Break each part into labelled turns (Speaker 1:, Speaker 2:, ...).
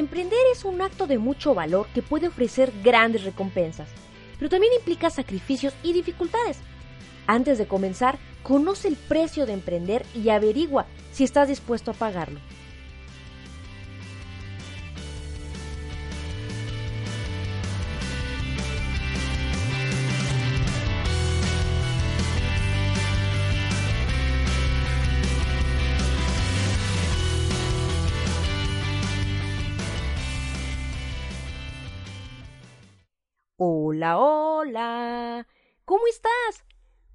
Speaker 1: Emprender es un acto de mucho valor que puede ofrecer grandes recompensas, pero también implica sacrificios y dificultades. Antes de comenzar, conoce el precio de emprender y averigua si estás dispuesto a pagarlo. ¿Cómo estás?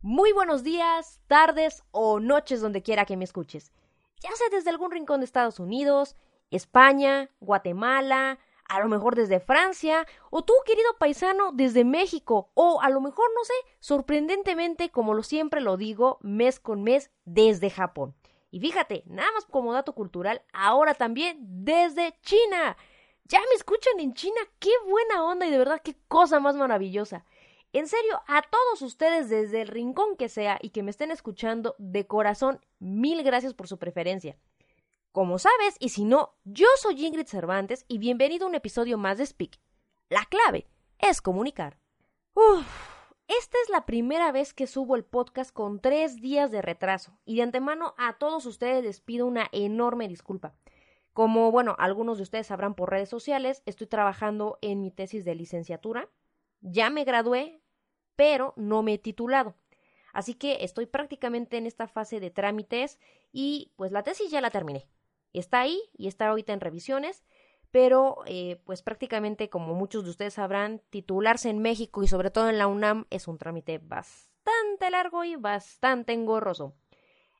Speaker 1: Muy buenos días, tardes o noches donde quiera que me escuches. Ya sea desde algún rincón de Estados Unidos, España, Guatemala, a lo mejor desde Francia, o tú, querido paisano, desde México, o a lo mejor, no sé, sorprendentemente, como lo siempre lo digo, mes con mes, desde Japón. Y fíjate, nada más como dato cultural, ahora también desde China. Ya me escuchan en China, qué buena onda y de verdad qué cosa más maravillosa. En serio, a todos ustedes desde el rincón que sea y que me estén escuchando de corazón, mil gracias por su preferencia. Como sabes, y si no, yo soy Ingrid Cervantes y bienvenido a un episodio más de Speak. La clave es comunicar. Esta es la primera vez que subo el podcast con tres días de retraso y de antemano a todos ustedes les pido una enorme disculpa. Como, bueno, algunos de ustedes sabrán por redes sociales, estoy trabajando en mi tesis de licenciatura. Ya me gradué, pero no me he titulado. Así que estoy prácticamente en esta fase de trámites y pues la tesis ya la terminé. Está ahí y está ahorita en revisiones, pero eh, pues prácticamente como muchos de ustedes sabrán, titularse en México y sobre todo en la UNAM es un trámite bastante largo y bastante engorroso.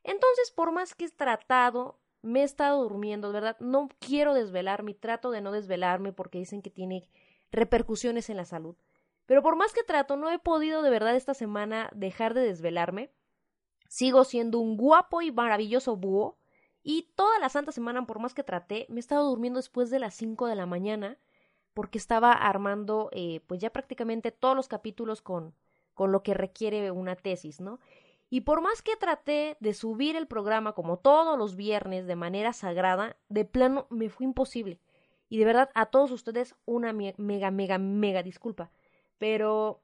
Speaker 1: Entonces, por más que he tratado, me he estado durmiendo, verdad, no quiero desvelarme, trato de no desvelarme porque dicen que tiene repercusiones en la salud. Pero por más que trato, no he podido de verdad esta semana dejar de desvelarme. Sigo siendo un guapo y maravilloso búho. Y toda la santa semana, por más que traté, me he estado durmiendo después de las 5 de la mañana porque estaba armando eh, pues ya prácticamente todos los capítulos con, con lo que requiere una tesis, ¿no? Y por más que traté de subir el programa como todos los viernes de manera sagrada, de plano me fue imposible. Y de verdad a todos ustedes una mega, mega, mega disculpa. Pero,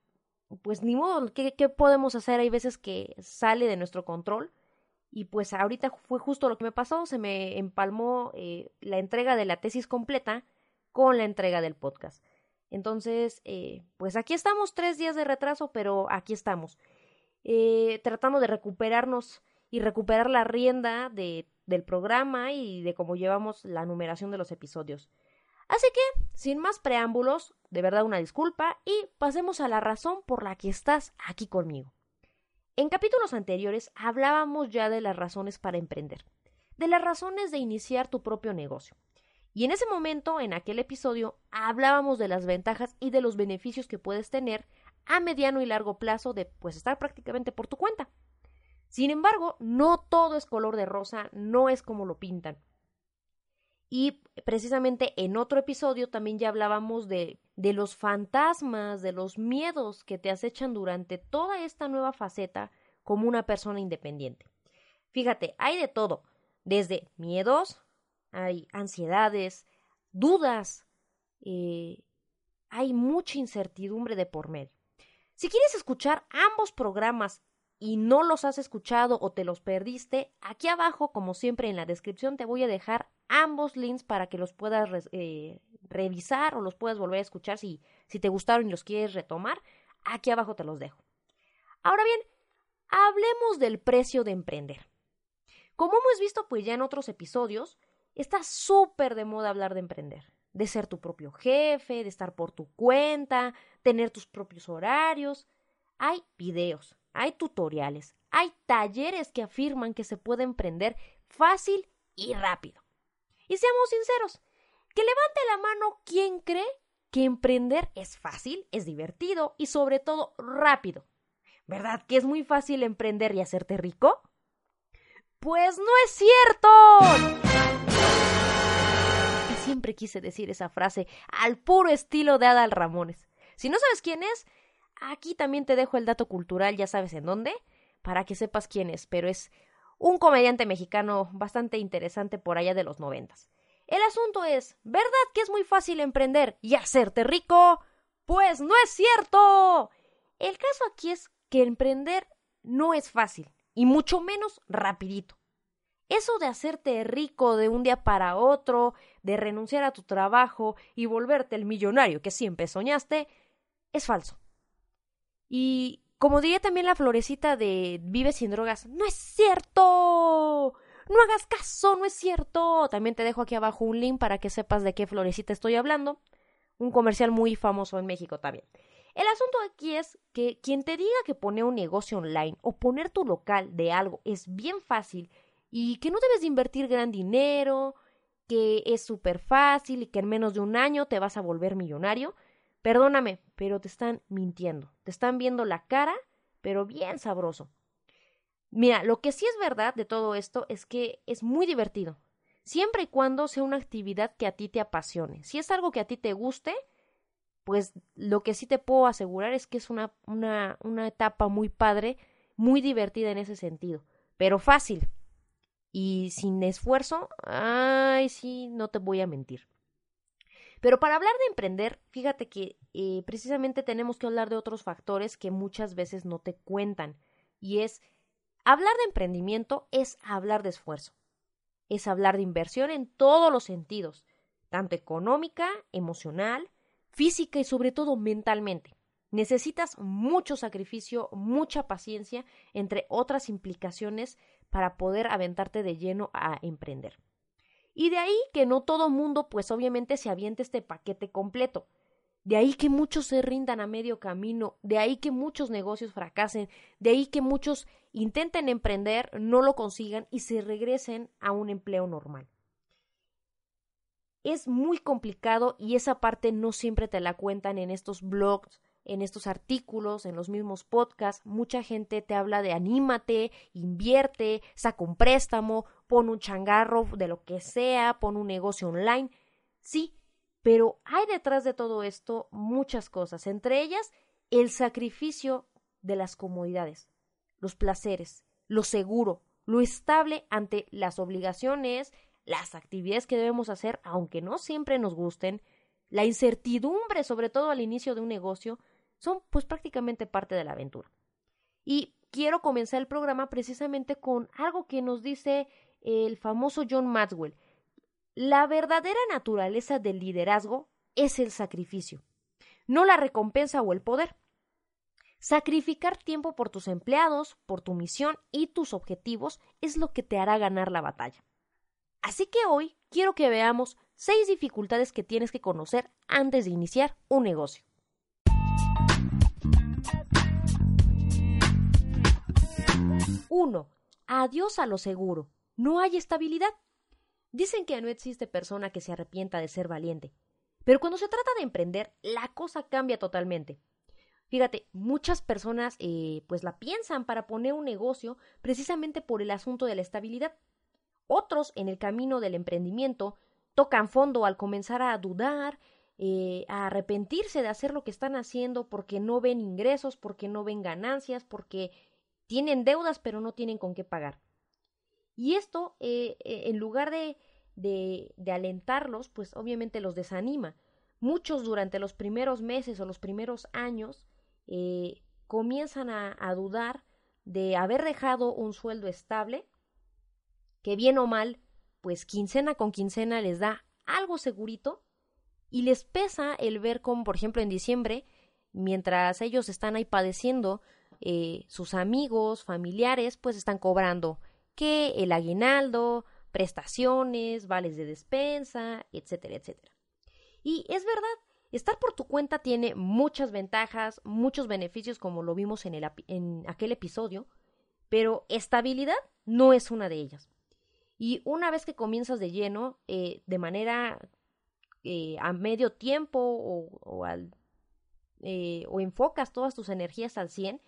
Speaker 1: pues ni modo, ¿qué, ¿qué, podemos hacer? Hay veces que sale de nuestro control. Y pues ahorita fue justo lo que me pasó, se me empalmó eh, la entrega de la tesis completa con la entrega del podcast. Entonces, eh, pues aquí estamos, tres días de retraso, pero aquí estamos eh, tratando de recuperarnos y recuperar la rienda de, del programa y de cómo llevamos la numeración de los episodios. Así que, sin más preámbulos, de verdad una disculpa y pasemos a la razón por la que estás aquí conmigo. En capítulos anteriores hablábamos ya de las razones para emprender, de las razones de iniciar tu propio negocio. Y en ese momento, en aquel episodio, hablábamos de las ventajas y de los beneficios que puedes tener a mediano y largo plazo de pues estar prácticamente por tu cuenta. Sin embargo, no todo es color de rosa, no es como lo pintan. Y precisamente en otro episodio también ya hablábamos de, de los fantasmas, de los miedos que te acechan durante toda esta nueva faceta como una persona independiente. Fíjate, hay de todo, desde miedos, hay ansiedades, dudas, eh, hay mucha incertidumbre de por medio. Si quieres escuchar ambos programas y no los has escuchado o te los perdiste, aquí abajo, como siempre en la descripción, te voy a dejar ambos links para que los puedas eh, revisar o los puedas volver a escuchar si, si te gustaron y los quieres retomar. Aquí abajo te los dejo. Ahora bien, hablemos del precio de emprender. Como hemos visto pues ya en otros episodios, está súper de moda hablar de emprender de ser tu propio jefe, de estar por tu cuenta, tener tus propios horarios. Hay videos, hay tutoriales, hay talleres que afirman que se puede emprender fácil y rápido. Y seamos sinceros, que levante la mano quien cree que emprender es fácil, es divertido y sobre todo rápido. ¿Verdad que es muy fácil emprender y hacerte rico? Pues no es cierto siempre quise decir esa frase al puro estilo de Adal Ramones. Si no sabes quién es, aquí también te dejo el dato cultural, ya sabes en dónde, para que sepas quién es, pero es un comediante mexicano bastante interesante por allá de los noventas. El asunto es, ¿verdad que es muy fácil emprender y hacerte rico? Pues no es cierto. El caso aquí es que emprender no es fácil, y mucho menos rapidito. Eso de hacerte rico de un día para otro, de renunciar a tu trabajo y volverte el millonario que siempre soñaste, es falso. Y como diría también la florecita de Vive sin drogas, no es cierto. No hagas caso, no es cierto. También te dejo aquí abajo un link para que sepas de qué florecita estoy hablando. Un comercial muy famoso en México también. El asunto aquí es que quien te diga que poner un negocio online o poner tu local de algo es bien fácil y que no debes de invertir gran dinero, que es súper fácil y que en menos de un año te vas a volver millonario, perdóname, pero te están mintiendo. Te están viendo la cara, pero bien sabroso. Mira, lo que sí es verdad de todo esto es que es muy divertido, siempre y cuando sea una actividad que a ti te apasione. Si es algo que a ti te guste, pues lo que sí te puedo asegurar es que es una, una, una etapa muy padre, muy divertida en ese sentido, pero fácil. Y sin esfuerzo, ay, sí, no te voy a mentir. Pero para hablar de emprender, fíjate que eh, precisamente tenemos que hablar de otros factores que muchas veces no te cuentan. Y es, hablar de emprendimiento es hablar de esfuerzo. Es hablar de inversión en todos los sentidos, tanto económica, emocional, física y sobre todo mentalmente. Necesitas mucho sacrificio, mucha paciencia, entre otras implicaciones, para poder aventarte de lleno a emprender. Y de ahí que no todo mundo, pues obviamente se aviente este paquete completo. De ahí que muchos se rindan a medio camino, de ahí que muchos negocios fracasen, de ahí que muchos intenten emprender, no lo consigan y se regresen a un empleo normal es muy complicado y esa parte no siempre te la cuentan en estos blogs, en estos artículos, en los mismos podcasts. Mucha gente te habla de anímate, invierte, saca un préstamo, pon un changarro de lo que sea, pon un negocio online. Sí, pero hay detrás de todo esto muchas cosas, entre ellas el sacrificio de las comodidades, los placeres, lo seguro, lo estable ante las obligaciones, las actividades que debemos hacer, aunque no siempre nos gusten, la incertidumbre, sobre todo al inicio de un negocio, son pues prácticamente parte de la aventura. Y quiero comenzar el programa precisamente con algo que nos dice el famoso John Maxwell. La verdadera naturaleza del liderazgo es el sacrificio, no la recompensa o el poder. Sacrificar tiempo por tus empleados, por tu misión y tus objetivos es lo que te hará ganar la batalla. Así que hoy quiero que veamos seis dificultades que tienes que conocer antes de iniciar un negocio. 1. Adiós a lo seguro. No hay estabilidad. Dicen que no existe persona que se arrepienta de ser valiente. Pero cuando se trata de emprender, la cosa cambia totalmente. Fíjate, muchas personas eh, pues la piensan para poner un negocio precisamente por el asunto de la estabilidad. Otros, en el camino del emprendimiento, tocan fondo al comenzar a dudar, eh, a arrepentirse de hacer lo que están haciendo porque no ven ingresos, porque no ven ganancias, porque tienen deudas pero no tienen con qué pagar. Y esto, eh, eh, en lugar de, de, de, alentarlos, pues obviamente los desanima. Muchos durante los primeros meses o los primeros años comienzan a, a dudar de haber dejado un sueldo estable que bien o mal, pues quincena con quincena les da algo segurito y les pesa el ver como, por ejemplo, en diciembre, mientras ellos están ahí padeciendo, eh, sus amigos, familiares, pues están cobrando que el aguinaldo, prestaciones, vales de despensa, etcétera, etcétera. Y es verdad, estar por tu cuenta tiene muchas ventajas, muchos beneficios, como lo vimos en, el, en aquel episodio, pero estabilidad no es una de ellas. Y una vez que comienzas de lleno, eh, de manera eh, a medio tiempo o, o, al, o enfocas todas tus energías al 100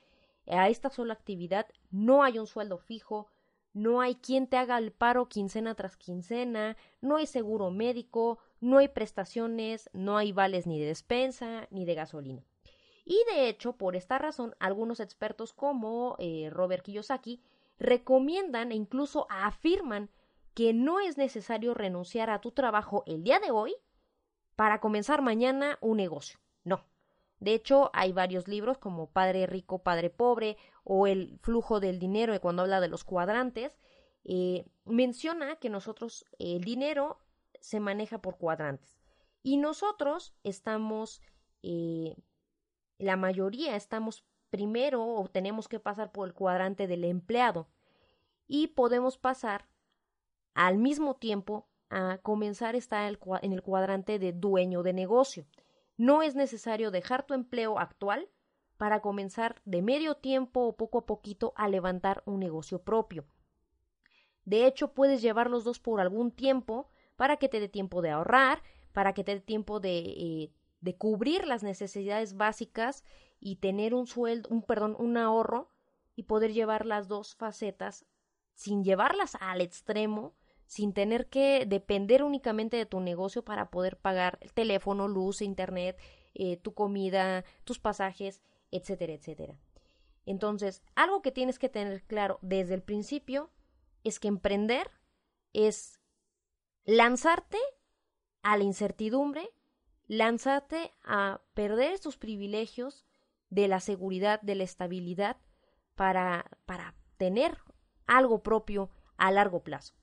Speaker 1: a esta sola actividad, no hay un sueldo fijo, no hay quien te haga el paro quincena tras quincena, no hay seguro médico, no hay prestaciones, no hay vales ni de despensa ni de gasolina. Y de hecho, por esta razón, algunos expertos como Robert Kiyosaki recomiendan e incluso afirman que no es necesario renunciar a tu trabajo el día de hoy para comenzar mañana un negocio. De hecho, hay varios libros como Padre Rico, Padre Pobre o El flujo del dinero, cuando habla de los cuadrantes, eh, menciona que nosotros el dinero se maneja por cuadrantes y nosotros estamos, eh, la mayoría estamos primero o tenemos que pasar por el cuadrante del empleado y podemos pasar al mismo tiempo a comenzar estar en el cuadrante de dueño de negocio. No es necesario dejar tu empleo actual para comenzar de medio tiempo o poco a poquito a levantar un negocio propio. De hecho, puedes llevar los dos por algún tiempo para que te dé tiempo de ahorrar, para que te dé tiempo de, eh, de cubrir las necesidades básicas y tener un sueldo, un perdón, un ahorro y poder llevar las dos facetas sin llevarlas al extremo, sin tener que depender únicamente de tu negocio para poder pagar el teléfono, luz, internet, eh, tu comida, tus pasajes, etcétera, etcétera. Entonces, algo que tienes que tener claro desde el principio es que emprender es lanzarte a la incertidumbre, lanzarte a perder estos privilegios de la seguridad, de la estabilidad, para, para tener algo propio a largo plazo.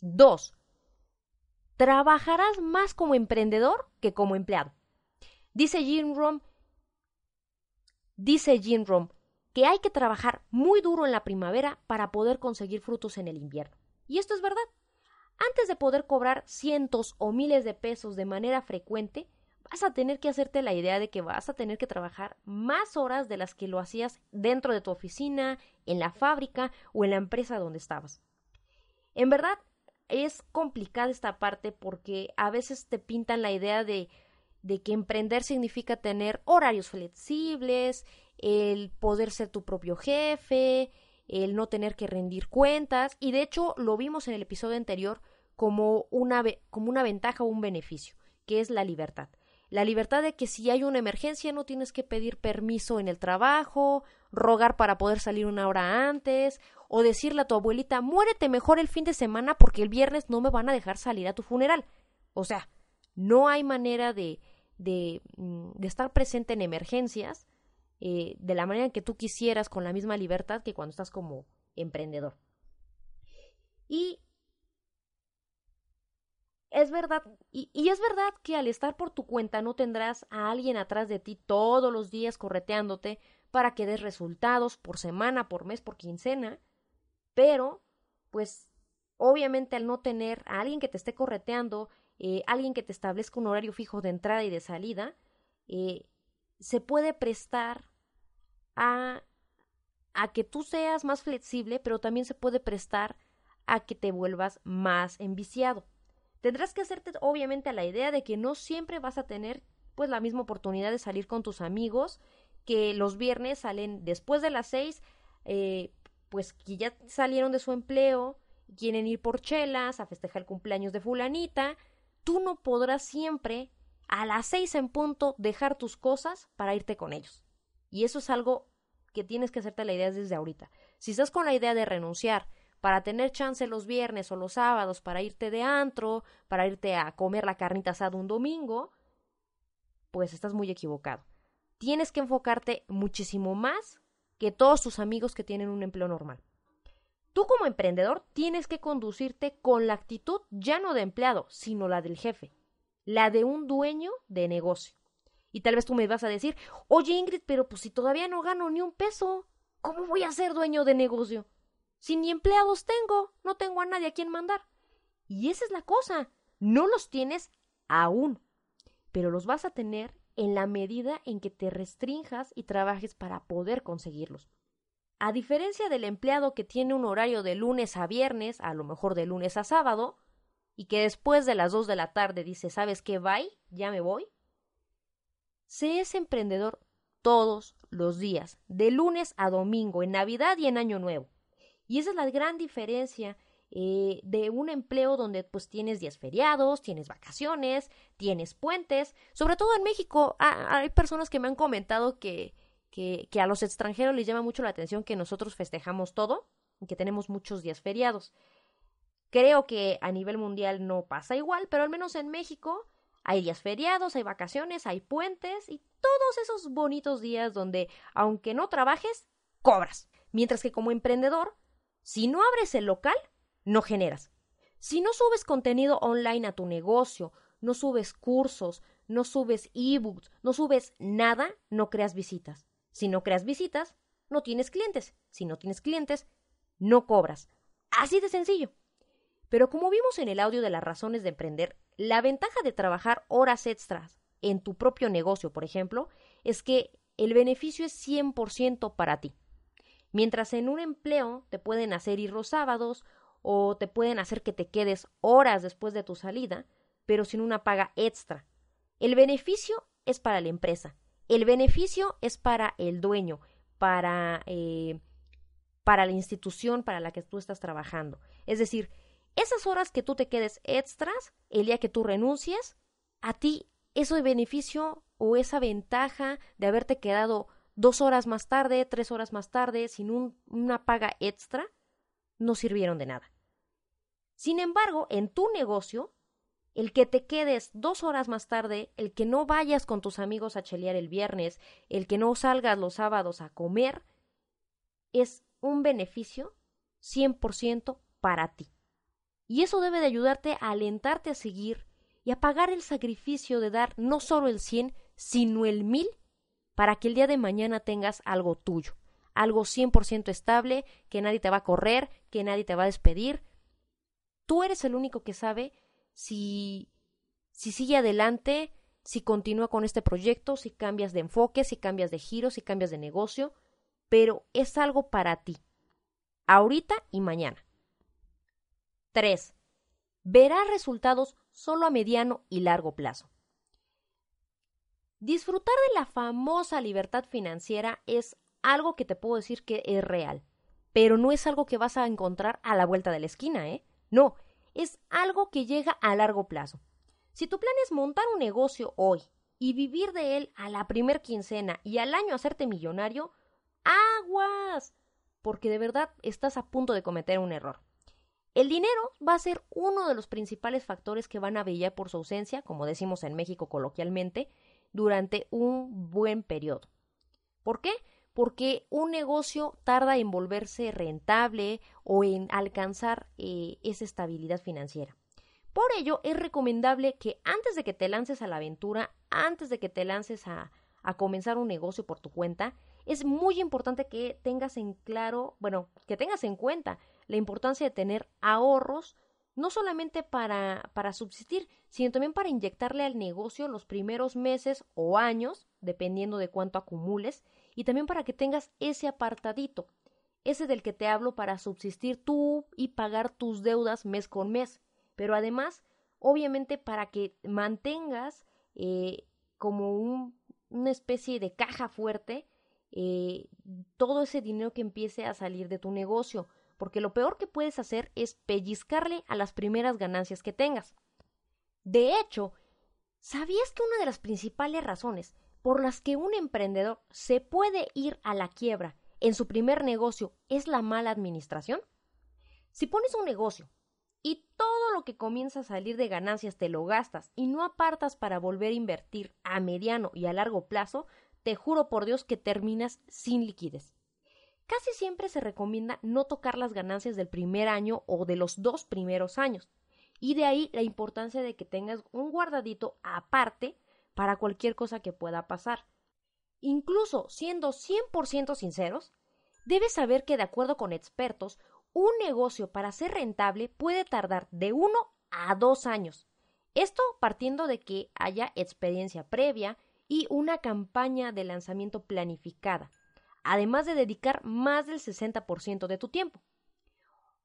Speaker 1: Dos, trabajarás más como emprendedor que como empleado. Dice Jim Rom, dice Jim Rom que hay que trabajar muy duro en la primavera para poder conseguir frutos en el invierno. Y esto es verdad. Antes de poder cobrar cientos o miles de pesos de manera frecuente, vas a tener que hacerte la idea de que vas a tener que trabajar más horas de las que lo hacías dentro de tu oficina, en la fábrica o en la empresa donde estabas. En verdad, es complicada esta parte porque a veces te pintan la idea de, de que emprender significa tener horarios flexibles, el poder ser tu propio jefe, el no tener que rendir cuentas, y de hecho lo vimos en el episodio anterior como una, como una ventaja o un beneficio, que es la libertad. La libertad de que si hay una emergencia no tienes que pedir permiso en el trabajo, rogar para poder salir una hora antes, o decirle a tu abuelita, muérete mejor el fin de semana porque el viernes no me van a dejar salir a tu funeral. O sea, no hay manera de, de, mm, estar presente en emergencias eh, de la manera que tú quisieras con la misma libertad que cuando estás como emprendedor. Y es verdad, y, y, es verdad que al estar por tu cuenta no tendrás a alguien atrás de ti todos los días correteándote para que des resultados por semana, por mes, por quincena, pero pues obviamente al no tener a alguien que te esté correteando, eh, alguien que te establezca un horario fijo de entrada y de salida, eh, se puede prestar a, a que tú seas más flexible, pero también se puede prestar a que te vuelvas más enviciado. Tendrás que hacerte obviamente a la idea de que no siempre vas a tener pues la misma oportunidad de salir con tus amigos, que los viernes salen después de las seis, eh, pues que ya salieron de su empleo, quieren ir por chelas, a festejar el cumpleaños de fulanita, tú no podrás siempre a las seis en punto dejar tus cosas para irte con ellos. Y eso es algo que tienes que hacerte la idea desde ahorita. Si estás con la idea de renunciar para tener chance los viernes o los sábados para irte de antro, para irte a comer la carnita asada un domingo, pues estás muy equivocado. Tienes que enfocarte muchísimo más que todos tus amigos que tienen un empleo normal. Tú como emprendedor tienes que conducirte con la actitud ya no de empleado, sino la del jefe, la de un dueño de negocio. Y tal vez tú me vas a decir, oye Ingrid, pero pues si todavía no gano ni un peso, ¿cómo voy a ser dueño de negocio? Si ni empleados tengo, no tengo a nadie a quien mandar. Y esa es la cosa, no los tienes aún, pero los vas a tener en la medida en que te restrinjas y trabajes para poder conseguirlos. A diferencia del empleado que tiene un horario de lunes a viernes, a lo mejor de lunes a sábado, y que después de las dos de la tarde dice, ¿sabes qué? Bye, ya me voy. Sé ese emprendedor todos los días, de lunes a domingo, en Navidad y en Año Nuevo. Y esa es la gran diferencia eh, de un empleo donde pues tienes días feriados, tienes vacaciones, tienes puentes. Sobre todo en México hay personas que me han comentado que, que, que a los extranjeros les llama mucho la atención que nosotros festejamos todo y que tenemos muchos días feriados. Creo que a nivel mundial no pasa igual, pero al menos en México hay días feriados, hay vacaciones, hay puentes y todos esos bonitos días donde, aunque no trabajes, cobras. Mientras que como emprendedor, si no abres el local, no generas. Si no subes contenido online a tu negocio, no subes cursos, no subes ebooks, no subes nada, no creas visitas. Si no creas visitas, no tienes clientes. Si no tienes clientes, no cobras. Así de sencillo. Pero como vimos en el audio de las razones de emprender, la ventaja de trabajar horas extras en tu propio negocio, por ejemplo, es que el beneficio es 100% para ti. Mientras en un empleo te pueden hacer ir los sábados o te pueden hacer que te quedes horas después de tu salida, pero sin una paga extra. El beneficio es para la empresa. El beneficio es para el dueño, para, eh, para la institución para la que tú estás trabajando. Es decir, esas horas que tú te quedes extras, el día que tú renuncies, a ti ese beneficio o esa ventaja de haberte quedado dos horas más tarde, tres horas más tarde, sin una paga extra, no sirvieron de nada. Sin embargo, en tu negocio, el que te quedes dos horas más tarde, el que no vayas con tus amigos a chelear el viernes, el que no salgas los sábados a comer, es un beneficio 100% para ti. Y eso debe de ayudarte a alentarte a seguir y a pagar el sacrificio de dar no solo el 100, sino el 1000 para que el día de mañana tengas algo tuyo, algo 100% estable, que nadie te va a correr, que nadie te va a despedir. Tú eres el único que sabe si si sigue adelante, si continúa con este proyecto, si cambias de enfoque, si cambias de giro, si cambias de negocio, pero es algo para ti, ahorita y mañana. 3. Verás resultados solo a mediano y largo plazo. Disfrutar de la famosa libertad financiera es algo que te puedo decir que es real, pero no es algo que vas a encontrar a la vuelta de la esquina, ¿eh? No, es algo que llega a largo plazo. Si tu plan es montar un negocio hoy y vivir de él a la primer quincena y al año hacerte millonario, aguas, porque de verdad estás a punto de cometer un error. El dinero va a ser uno de los principales factores que van a brillar por su ausencia, como decimos en México coloquialmente, durante un buen periodo. ¿Por qué? Porque un negocio tarda en volverse rentable o en alcanzar eh, esa estabilidad financiera. Por ello, es recomendable que antes de que te lances a la aventura, antes de que te lances a, a comenzar un negocio por tu cuenta, es muy importante que tengas en claro, bueno, que tengas en cuenta la importancia de tener ahorros, no solamente para, para subsistir, sino también para inyectarle al negocio los primeros meses o años, dependiendo de cuánto acumules, y también para que tengas ese apartadito, ese del que te hablo para subsistir tú y pagar tus deudas mes con mes, pero además, obviamente, para que mantengas eh, como un, una especie de caja fuerte eh, todo ese dinero que empiece a salir de tu negocio porque lo peor que puedes hacer es pellizcarle a las primeras ganancias que tengas. De hecho, ¿sabías que una de las principales razones por las que un emprendedor se puede ir a la quiebra en su primer negocio es la mala administración? Si pones un negocio y todo lo que comienza a salir de ganancias te lo gastas y no apartas para volver a invertir a mediano y a largo plazo, te juro por Dios que terminas sin liquidez. Casi siempre se recomienda no tocar las ganancias del primer año o de los dos primeros años. Y de ahí la importancia de que tengas un guardadito aparte para cualquier cosa que pueda pasar. Incluso siendo 100% sinceros, debes saber que de acuerdo con expertos, un negocio para ser rentable puede tardar de uno a dos años. Esto partiendo de que haya experiencia previa y una campaña de lanzamiento planificada además de dedicar más del 60% de tu tiempo.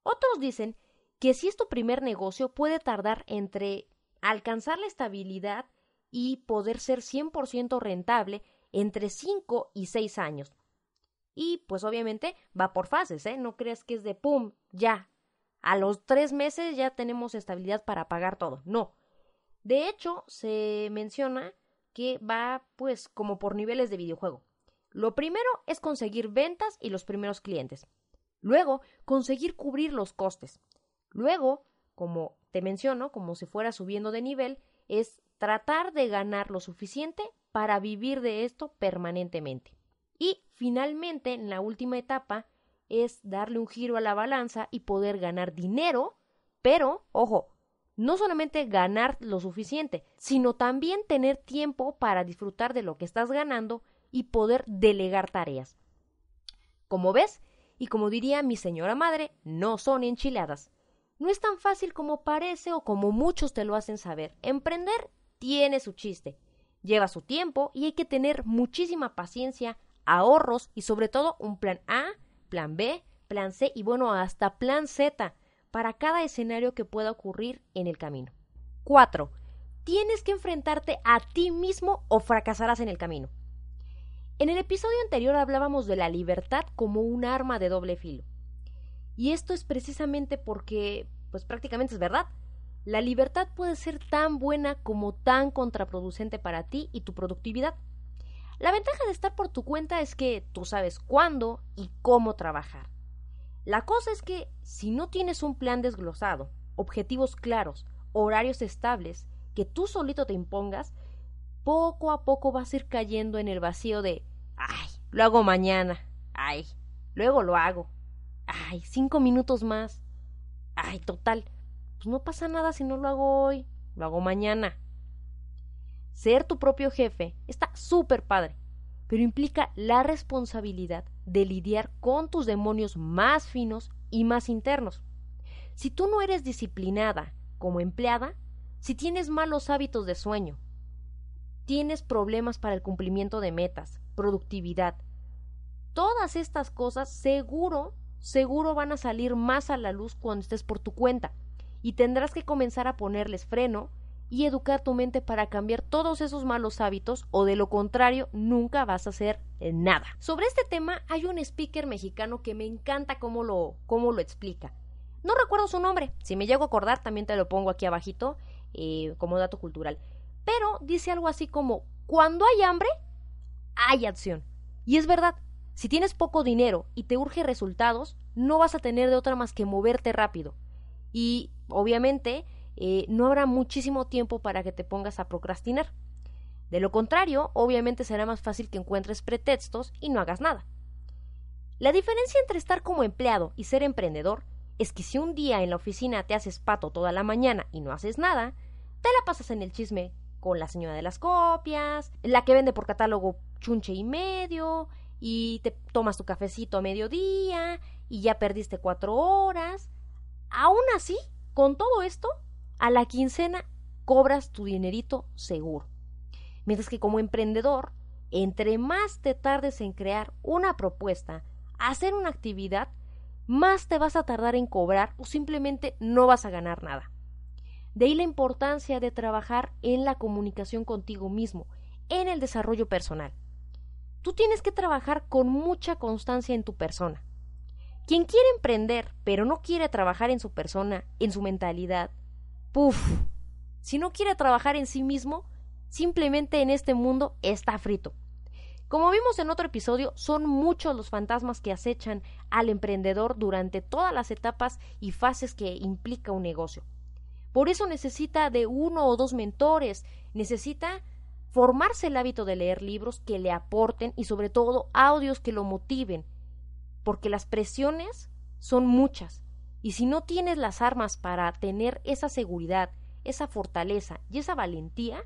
Speaker 1: Otros dicen que si es tu primer negocio puede tardar entre alcanzar la estabilidad y poder ser 100% rentable entre 5 y 6 años. Y pues obviamente va por fases, ¿eh? No creas que es de pum, ya. A los tres meses ya tenemos estabilidad para pagar todo. No. De hecho, se menciona que va pues como por niveles de videojuego. Lo primero es conseguir ventas y los primeros clientes. Luego, conseguir cubrir los costes. Luego, como te menciono, como si fuera subiendo de nivel, es tratar de ganar lo suficiente para vivir de esto permanentemente. Y finalmente, en la última etapa, es darle un giro a la balanza y poder ganar dinero, pero, ojo, no solamente ganar lo suficiente, sino también tener tiempo para disfrutar de lo que estás ganando y poder delegar tareas. Como ves, y como diría mi señora madre, no son enchiladas. No es tan fácil como parece o como muchos te lo hacen saber. Emprender tiene su chiste, lleva su tiempo y hay que tener muchísima paciencia, ahorros y sobre todo un plan A, plan B, plan C y bueno, hasta plan Z para cada escenario que pueda ocurrir en el camino. 4. Tienes que enfrentarte a ti mismo o fracasarás en el camino. En el episodio anterior hablábamos de la libertad como un arma de doble filo. Y esto es precisamente porque, pues prácticamente es verdad. La libertad puede ser tan buena como tan contraproducente para ti y tu productividad. La ventaja de estar por tu cuenta es que tú sabes cuándo y cómo trabajar. La cosa es que si no tienes un plan desglosado, objetivos claros, horarios estables, que tú solito te impongas, poco a poco vas a ir cayendo en el vacío de ay, lo hago mañana, ay, luego lo hago, ay, cinco minutos más, ay, total, pues no pasa nada si no lo hago hoy, lo hago mañana. Ser tu propio jefe está súper padre, pero implica la responsabilidad de lidiar con tus demonios más finos y más internos. Si tú no eres disciplinada como empleada, si tienes malos hábitos de sueño, tienes problemas para el cumplimiento de metas, productividad, todas estas cosas seguro, seguro van a salir más a la luz cuando estés por tu cuenta y tendrás que comenzar a ponerles freno y educar tu mente para cambiar todos esos malos hábitos o de lo contrario nunca vas a hacer nada. Sobre este tema hay un speaker mexicano que me encanta cómo lo, cómo lo explica. No recuerdo su nombre, si me llego a acordar también te lo pongo aquí abajito eh, como dato cultural. Pero dice algo así como, cuando hay hambre, hay acción. Y es verdad, si tienes poco dinero y te urge resultados, no vas a tener de otra más que moverte rápido. Y obviamente eh, no habrá muchísimo tiempo para que te pongas a procrastinar. De lo contrario, obviamente será más fácil que encuentres pretextos y no hagas nada. La diferencia entre estar como empleado y ser emprendedor es que si un día en la oficina te haces pato toda la mañana y no haces nada, te la pasas en el chisme con la señora de las copias, la que vende por catálogo chunche y medio, y te tomas tu cafecito a mediodía, y ya perdiste cuatro horas. Aún así, con todo esto, a la quincena cobras tu dinerito seguro. Mientras que como emprendedor, entre más te tardes en crear una propuesta, hacer una actividad, más te vas a tardar en cobrar o simplemente no vas a ganar nada. De ahí la importancia de trabajar en la comunicación contigo mismo, en el desarrollo personal. Tú tienes que trabajar con mucha constancia en tu persona. Quien quiere emprender, pero no quiere trabajar en su persona, en su mentalidad, Puf. Si no quiere trabajar en sí mismo, simplemente en este mundo está frito. Como vimos en otro episodio, son muchos los fantasmas que acechan al emprendedor durante todas las etapas y fases que implica un negocio. Por eso necesita de uno o dos mentores, necesita formarse el hábito de leer libros que le aporten y sobre todo audios que lo motiven, porque las presiones son muchas y si no tienes las armas para tener esa seguridad, esa fortaleza y esa valentía,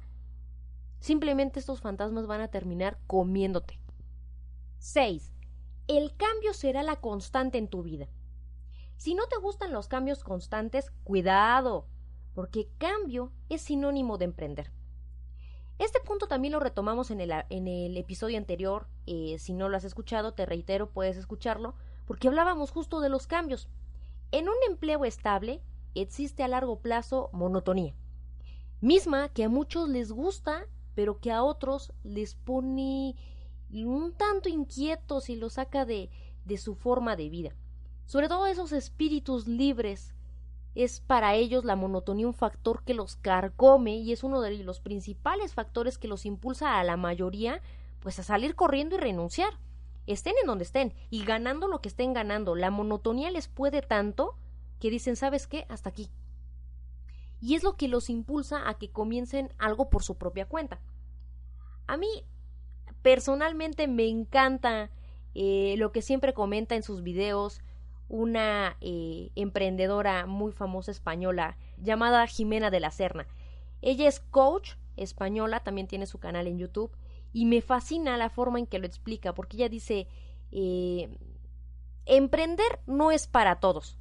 Speaker 1: simplemente estos fantasmas van a terminar comiéndote. 6. El cambio será la constante en tu vida. Si no te gustan los cambios constantes, cuidado, porque cambio es sinónimo de emprender. Este punto también lo retomamos en el, en el episodio anterior. Eh, si no lo has escuchado, te reitero, puedes escucharlo, porque hablábamos justo de los cambios. En un empleo estable existe a largo plazo monotonía, misma que a muchos les gusta, pero que a otros les pone un tanto inquietos y los saca de, de su forma de vida. Sobre todo esos espíritus libres es para ellos la monotonía un factor que los carcome y es uno de los principales factores que los impulsa a la mayoría pues a salir corriendo y renunciar estén en donde estén y ganando lo que estén ganando, la monotonía les puede tanto que dicen, ¿sabes qué? Hasta aquí. y es lo que los impulsa a que comiencen algo por su propia cuenta. A mí personalmente me encanta eh, lo que siempre comenta en sus videos una eh, emprendedora muy famosa española llamada Jimena de la Serna. Ella es coach española, también tiene su canal en YouTube y me fascina la forma en que lo explica porque ella dice eh, emprender no es para todos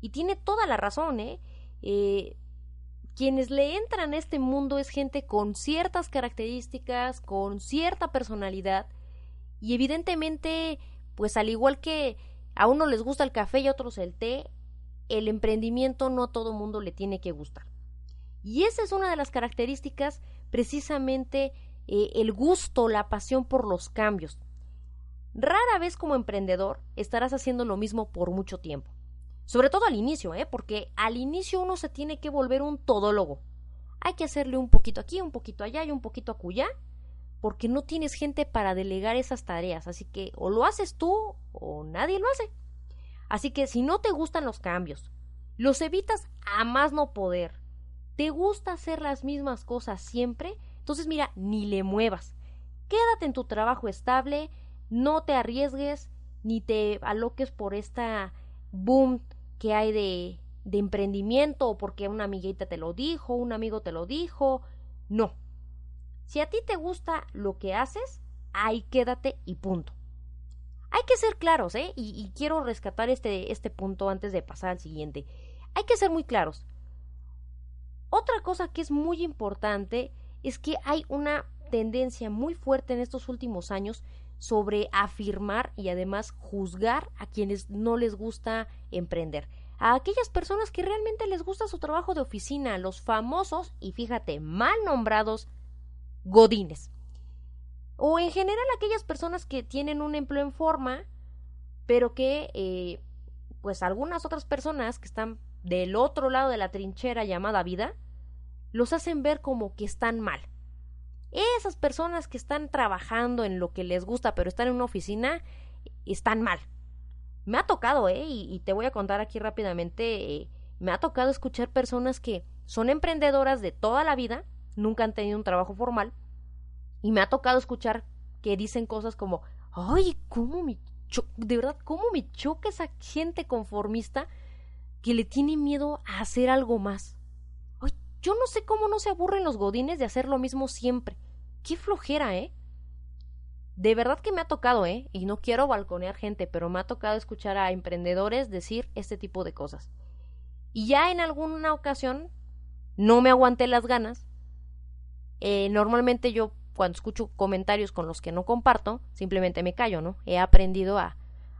Speaker 1: y tiene toda la razón, ¿eh? eh quienes le entran a este mundo es gente con ciertas características, con cierta personalidad y evidentemente, pues al igual que a uno les gusta el café y a otros el té, el emprendimiento no a todo mundo le tiene que gustar. Y esa es una de las características precisamente eh, el gusto, la pasión por los cambios. Rara vez como emprendedor estarás haciendo lo mismo por mucho tiempo. Sobre todo al inicio, ¿eh? porque al inicio uno se tiene que volver un todólogo. Hay que hacerle un poquito aquí, un poquito allá y un poquito acullá, porque no tienes gente para delegar esas tareas. Así que o lo haces tú o nadie lo hace. Así que si no te gustan los cambios, los evitas a más no poder, te gusta hacer las mismas cosas siempre, entonces mira, ni le muevas. Quédate en tu trabajo estable, no te arriesgues, ni te aloques por esta boom que hay de, de emprendimiento o porque una amiguita te lo dijo, un amigo te lo dijo. No. Si a ti te gusta lo que haces, ahí quédate y punto. Hay que ser claros, ¿eh? Y, quiero rescatar este, este punto antes de pasar al siguiente. Hay que ser muy claros. Otra cosa que es muy importante es que hay una tendencia muy fuerte en estos últimos años sobre afirmar y además juzgar a quienes no les gusta emprender. A aquellas personas que realmente les gusta su trabajo de oficina, los famosos y fíjate, mal nombrados godines. O en general aquellas personas que tienen un empleo en forma, pero que eh, pues algunas otras personas que están del otro lado de la trinchera llamada vida, los hacen ver como que están mal. Esas personas que están trabajando en lo que les gusta, pero están en una oficina, están mal. Me ha tocado, ¿eh? Y, te voy a contar aquí rápidamente, eh, me ha tocado escuchar personas que son emprendedoras de toda la vida, nunca han tenido un trabajo formal, y me ha tocado escuchar que dicen cosas como, ay, ¿cómo me de verdad, cómo me choca esa gente conformista que le tiene miedo a hacer algo más? Yo no sé cómo no se aburren los godines de hacer lo mismo siempre. Qué flojera, ¿eh? De verdad que me ha tocado, ¿eh? Y no quiero balconear gente, pero me ha tocado escuchar a emprendedores decir este tipo de cosas. Y ya en alguna ocasión no me aguanté las ganas. Eh, normalmente yo cuando escucho comentarios con los que no comparto, simplemente me callo, ¿no? He aprendido a,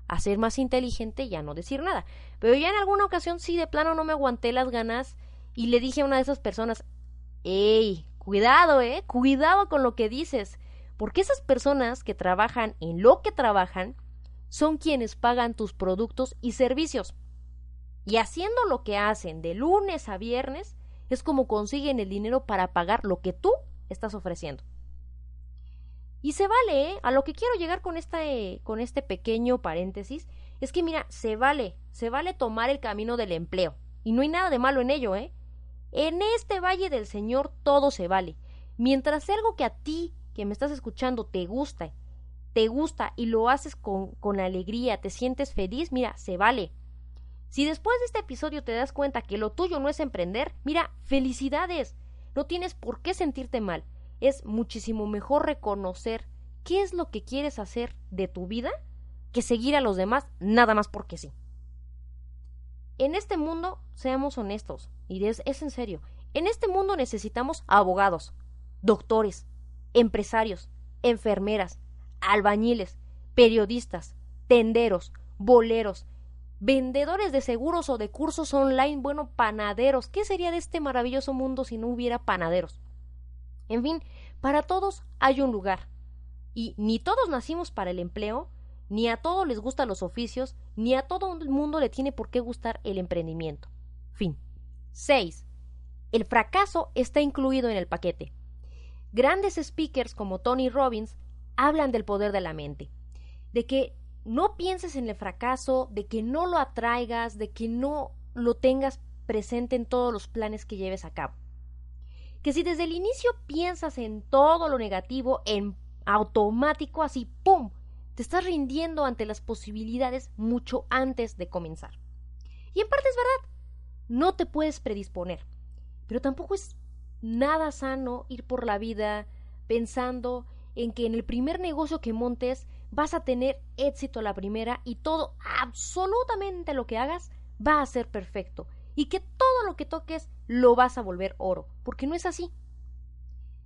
Speaker 1: a ser más inteligente y a no decir nada. Pero ya en alguna ocasión sí de plano no me aguanté las ganas y le dije a una de esas personas, ¡Ey! Cuidado, eh, cuidado con lo que dices, porque esas personas que trabajan en lo que trabajan son quienes pagan tus productos y servicios. Y haciendo lo que hacen de lunes a viernes, es como consiguen el dinero para pagar lo que tú estás ofreciendo. Y se vale, ¿eh? A lo que quiero llegar con, eh, con este pequeño paréntesis es que, mira, se vale, se vale tomar el camino del empleo. Y no hay nada de malo en ello, ¿eh? En este valle del Señor todo se vale. Mientras sea algo que a ti, que me estás escuchando, te gusta, te gusta y lo haces con, con alegría, te sientes feliz, mira, se vale. Si después de este episodio te das cuenta que lo tuyo no es emprender, mira, felicidades. No tienes por qué sentirte mal. Es muchísimo mejor reconocer qué es lo que quieres hacer de tu vida que seguir a los demás nada más porque sí. En este mundo, seamos honestos, y es, es en serio, en este mundo necesitamos abogados, doctores, empresarios, enfermeras, albañiles, periodistas, tenderos, boleros, vendedores de seguros o de cursos online, bueno, panaderos. ¿Qué sería de este maravilloso mundo si no hubiera panaderos? En fin, para todos hay un lugar. Y ni todos nacimos para el empleo, ni a todos les gustan los oficios, ni a todo el mundo le tiene por qué gustar el emprendimiento. Fin. 6. El fracaso está incluido en el paquete. Grandes speakers como Tony Robbins hablan del poder de la mente, de que no pienses en el fracaso, de que no lo atraigas, de que no lo tengas presente en todos los planes que lleves a cabo. Que si desde el inicio piensas en todo lo negativo, en automático, así, ¡pum!, te estás rindiendo ante las posibilidades mucho antes de comenzar. Y en parte es verdad, no te puedes predisponer, pero tampoco es nada sano ir por la vida pensando en que en el primer negocio que montes vas a tener éxito la primera y todo, absolutamente lo que hagas, va a ser perfecto y que todo lo que toques lo vas a volver oro, porque no es así.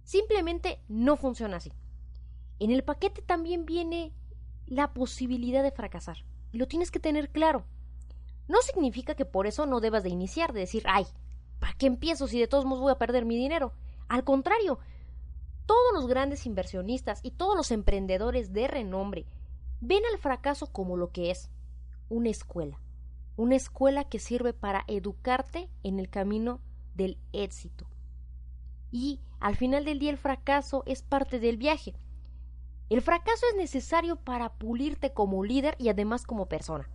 Speaker 1: Simplemente no funciona así. En el paquete también viene la posibilidad de fracasar. Lo tienes que tener claro. No significa que por eso no debas de iniciar, de decir, ay, ¿para qué empiezo si de todos modos voy a perder mi dinero? Al contrario, todos los grandes inversionistas y todos los emprendedores de renombre ven al fracaso como lo que es, una escuela. Una escuela que sirve para educarte en el camino del éxito. Y al final del día el fracaso es parte del viaje. El fracaso es necesario para pulirte como líder y además como persona.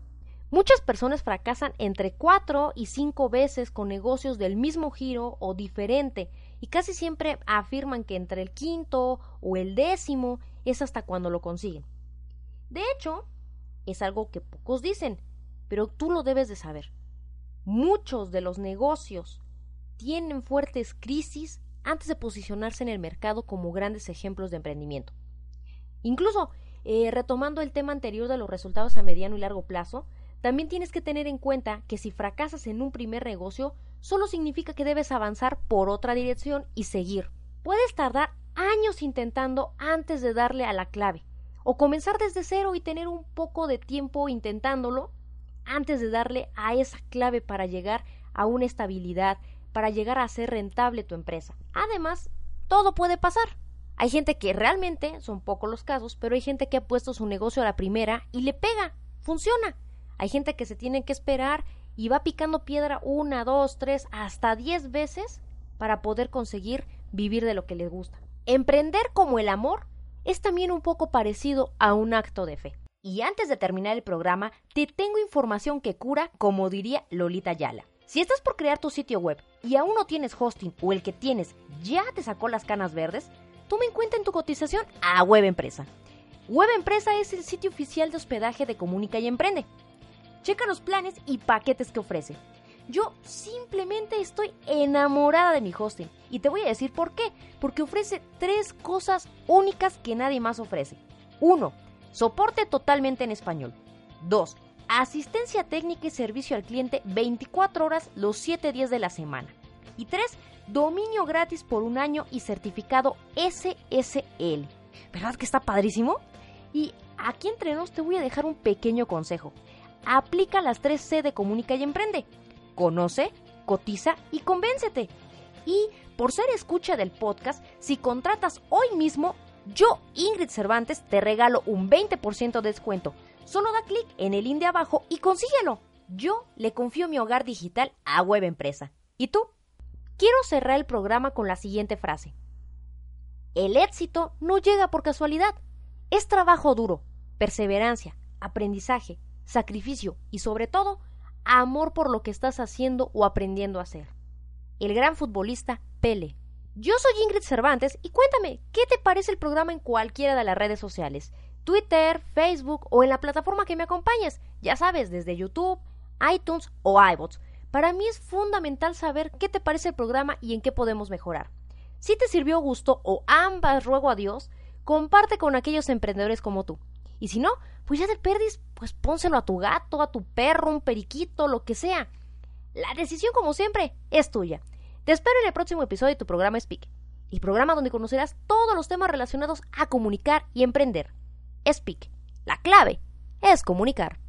Speaker 1: Muchas personas fracasan entre cuatro y cinco veces con negocios del mismo giro o diferente y casi siempre afirman que entre el quinto o el décimo es hasta cuando lo consiguen. De hecho, es algo que pocos dicen, pero tú lo debes de saber. Muchos de los negocios tienen fuertes crisis antes de posicionarse en el mercado como grandes ejemplos de emprendimiento. Incluso, eh, retomando el tema anterior de los resultados a mediano y largo plazo, también tienes que tener en cuenta que si fracasas en un primer negocio, solo significa que debes avanzar por otra dirección y seguir. Puedes tardar años intentando antes de darle a la clave, o comenzar desde cero y tener un poco de tiempo intentándolo antes de darle a esa clave para llegar a una estabilidad, para llegar a ser rentable tu empresa. Además, todo puede pasar. Hay gente que realmente, son pocos los casos, pero hay gente que ha puesto su negocio a la primera y le pega, funciona. Hay gente que se tiene que esperar y va picando piedra una, dos, tres, hasta diez veces para poder conseguir vivir de lo que le gusta. Emprender como el amor es también un poco parecido a un acto de fe. Y antes de terminar el programa, te tengo información que cura, como diría Lolita Yala. Si estás por crear tu sitio web y aún no tienes hosting o el que tienes ya te sacó las canas verdes, toma en cuenta en tu cotización a Web Empresa. Web Empresa es el sitio oficial de hospedaje de Comunica y Emprende. Checa los planes y paquetes que ofrece. Yo simplemente estoy enamorada de mi hosting y te voy a decir por qué. Porque ofrece tres cosas únicas que nadie más ofrece. 1. Soporte totalmente en español. 2. Asistencia técnica y servicio al cliente 24 horas los 7 días de la semana. Y 3 dominio gratis por un año y certificado SSL. ¿Verdad que está padrísimo? Y aquí entre nos te voy a dejar un pequeño consejo. Aplica las 3C de Comunica y Emprende. Conoce, cotiza y convéncete. Y por ser escucha del podcast, si contratas hoy mismo, yo, Ingrid Cervantes, te regalo un 20% de descuento. Solo da clic en el link de abajo y consíguelo. Yo le confío mi hogar digital a Web Empresa. ¿Y tú? Quiero cerrar el programa con la siguiente frase. El éxito no llega por casualidad. Es trabajo duro, perseverancia, aprendizaje, sacrificio y sobre todo, amor por lo que estás haciendo o aprendiendo a hacer. El gran futbolista Pele. Yo soy Ingrid Cervantes y cuéntame, ¿qué te parece el programa en cualquiera de las redes sociales? Twitter, Facebook o en la plataforma que me acompañes, ya sabes, desde YouTube, iTunes o iBots. Para mí es fundamental saber qué te parece el programa y en qué podemos mejorar. Si te sirvió gusto o ambas ruego a Dios, comparte con aquellos emprendedores como tú. Y si no, pues ya te perdis, pues pónselo a tu gato, a tu perro, un periquito, lo que sea. La decisión, como siempre, es tuya. Te espero en el próximo episodio de tu programa Speak, el programa donde conocerás todos los temas relacionados a comunicar y emprender. Speak. La clave es comunicar.